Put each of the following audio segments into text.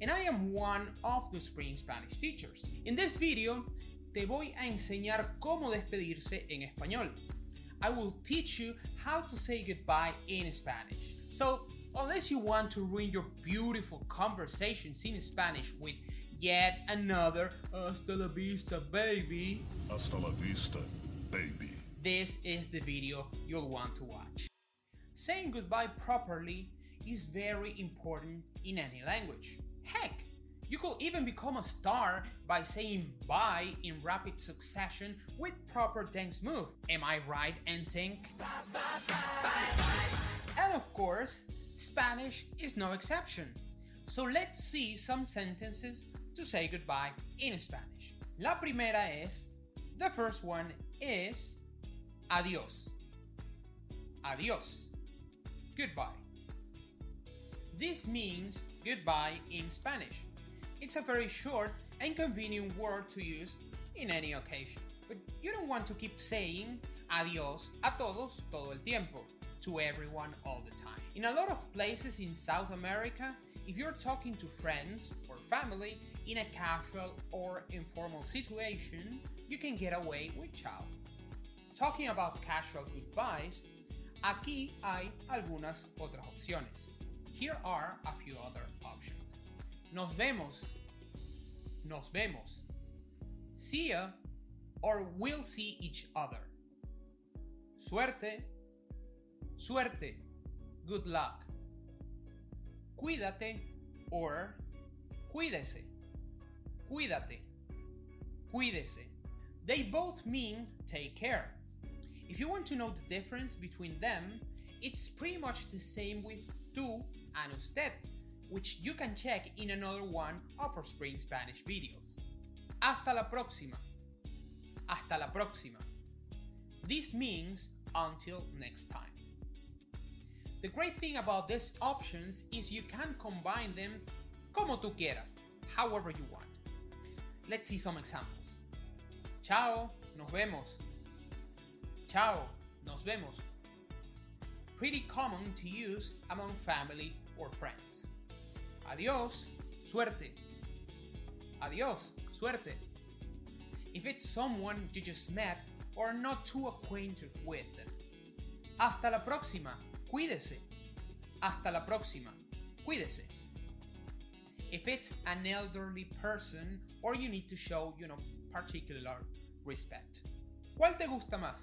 and I am one of the Spring Spanish teachers. In this video, te voy a enseñar cómo despedirse en español. I will teach you how to say goodbye in Spanish. So, unless you want to ruin your beautiful conversations in Spanish with yet another hasta la vista baby, Hasta la vista, baby. this is the video you'll want to watch. Saying goodbye properly is very important in any language. Heck, you could even become a star by saying bye in rapid succession with proper dance move. Am I right, NSYNC? And of course, Spanish is no exception. So let's see some sentences to say goodbye in Spanish. La primera es, the first one is adiós. Adiós. Goodbye. This means goodbye in Spanish. It's a very short and convenient word to use in any occasion. But you don't want to keep saying adiós a todos todo el tiempo, to everyone all the time. In a lot of places in South America, if you're talking to friends or family in a casual or informal situation, you can get away with ciao. Talking about casual goodbyes, aquí hay algunas otras opciones. Here are a few other options. Nos vemos. Nos vemos. See ya or we'll see each other. Suerte. Suerte. Good luck. Cuídate or cuídese. Cuídate. Cuídese. They both mean take care. If you want to know the difference between them, it's pretty much the same with tú and usted, which you can check in another one of our Spring Spanish videos. Hasta la próxima. Hasta la próxima. This means until next time. The great thing about these options is you can combine them como tú quieras, however you want. Let's see some examples. Chao, nos vemos. Chao, nos vemos. Pretty common to use among family or friends. Adiós, suerte. Adiós, suerte. If it's someone you just met or not too acquainted with. Hasta la próxima, cuídese. Hasta la próxima, cuídese. If it's an elderly person or you need to show, you know, particular respect. ¿Cuál te gusta más?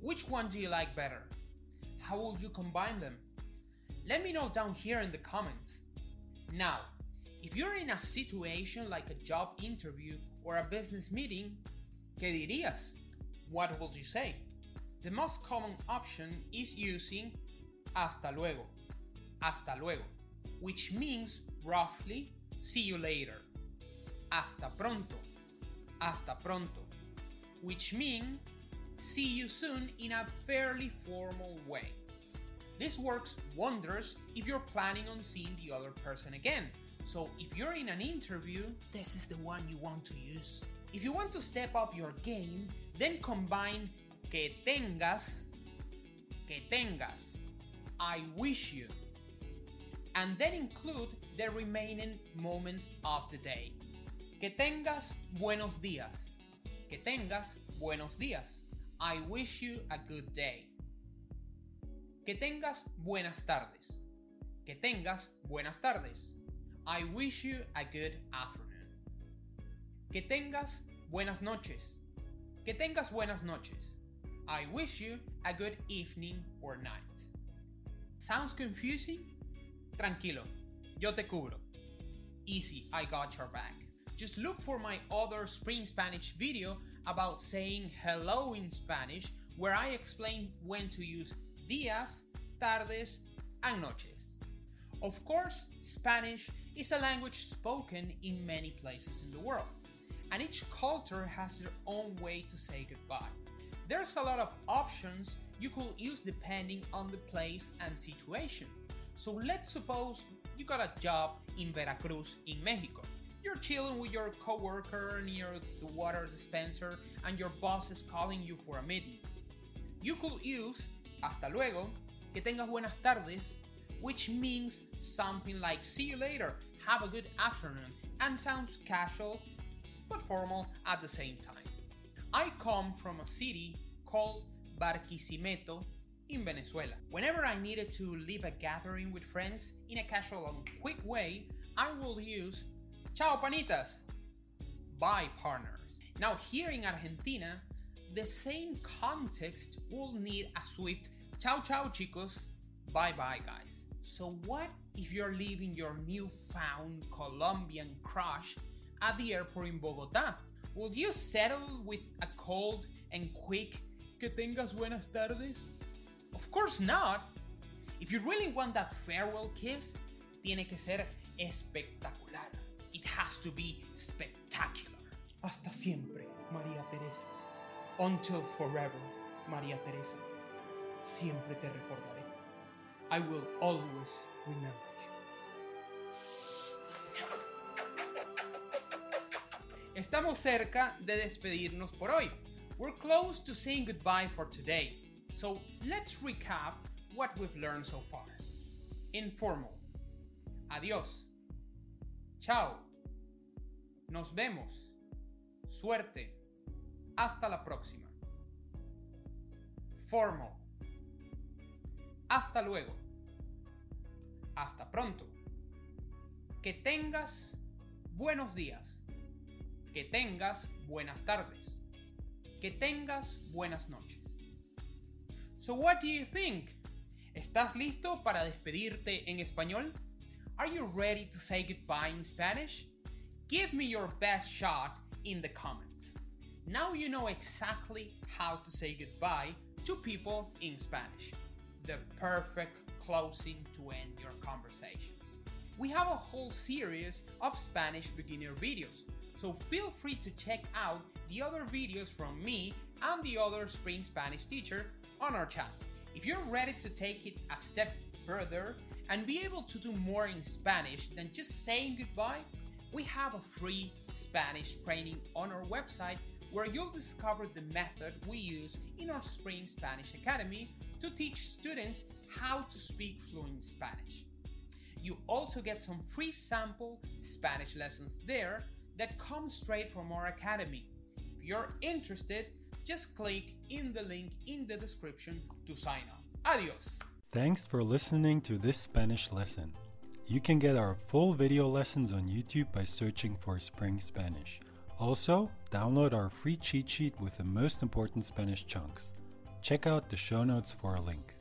Which one do you like better? How will you combine them? Let me know down here in the comments. Now, if you're in a situation like a job interview or a business meeting, ¿qué dirías? What would you say? The most common option is using hasta luego, hasta luego, which means roughly see you later. Hasta pronto, hasta pronto, which means see you soon in a fairly formal way. This works wonders if you're planning on seeing the other person again. So if you're in an interview, this is the one you want to use. If you want to step up your game, then combine que tengas, que tengas, I wish you, and then include the remaining moment of the day. Que tengas buenos días. Que tengas buenos días. I wish you a good day. Que tengas buenas tardes. Que tengas buenas tardes. I wish you a good afternoon. Que tengas buenas noches. Que tengas buenas noches. I wish you a good evening or night. Sounds confusing? Tranquilo, yo te cubro. Easy, I got your back. Just look for my other Spring Spanish video about saying hello in Spanish, where I explain when to use días, tardes, and noches. Of course, Spanish is a language spoken in many places in the world, and each culture has their own way to say goodbye. There's a lot of options you could use depending on the place and situation. So let's suppose you got a job in Veracruz in Mexico. You're chilling with your coworker near the water dispenser and your boss is calling you for a meeting. You could use hasta luego, que tengas buenas tardes, which means something like see you later, have a good afternoon, and sounds casual but formal at the same time. I come from a city called Barquisimeto in Venezuela. Whenever I needed to leave a gathering with friends in a casual and quick way, I will use Chao panitas, bye partners. Now, here in Argentina, the same context will need a swift Ciao ciao chicos, bye bye guys. So, what if you're leaving your newfound Colombian crush at the airport in Bogota? Will you settle with a cold and quick que tengas buenas tardes? Of course not. If you really want that farewell kiss, tiene que ser espectacular. It has to be spectacular. Hasta siempre, María Teresa. Until forever, María Teresa. Siempre te recordaré. I will always remember you. Estamos cerca de despedirnos por hoy. We're close to saying goodbye for today. So let's recap what we've learned so far. Informal. Adiós. Chao. Nos vemos. Suerte. Hasta la próxima. Formal. Hasta luego. Hasta pronto. Que tengas buenos días. Que tengas buenas tardes. Que tengas buenas noches. So what do you think? ¿Estás listo para despedirte en español? Are you ready to say goodbye in Spanish? Give me your best shot in the comments. Now you know exactly how to say goodbye to people in Spanish. The perfect closing to end your conversations. We have a whole series of Spanish beginner videos, so feel free to check out the other videos from me and the other Spring Spanish teacher on our channel. If you're ready to take it a step further and be able to do more in Spanish than just saying goodbye, we have a free Spanish training on our website where you'll discover the method we use in our Spring Spanish Academy to teach students how to speak fluent Spanish. You also get some free sample Spanish lessons there that come straight from our academy. If you're interested, just click in the link in the description to sign up. Adios! Thanks for listening to this Spanish lesson. You can get our full video lessons on YouTube by searching for Spring Spanish. Also, download our free cheat sheet with the most important Spanish chunks. Check out the show notes for a link.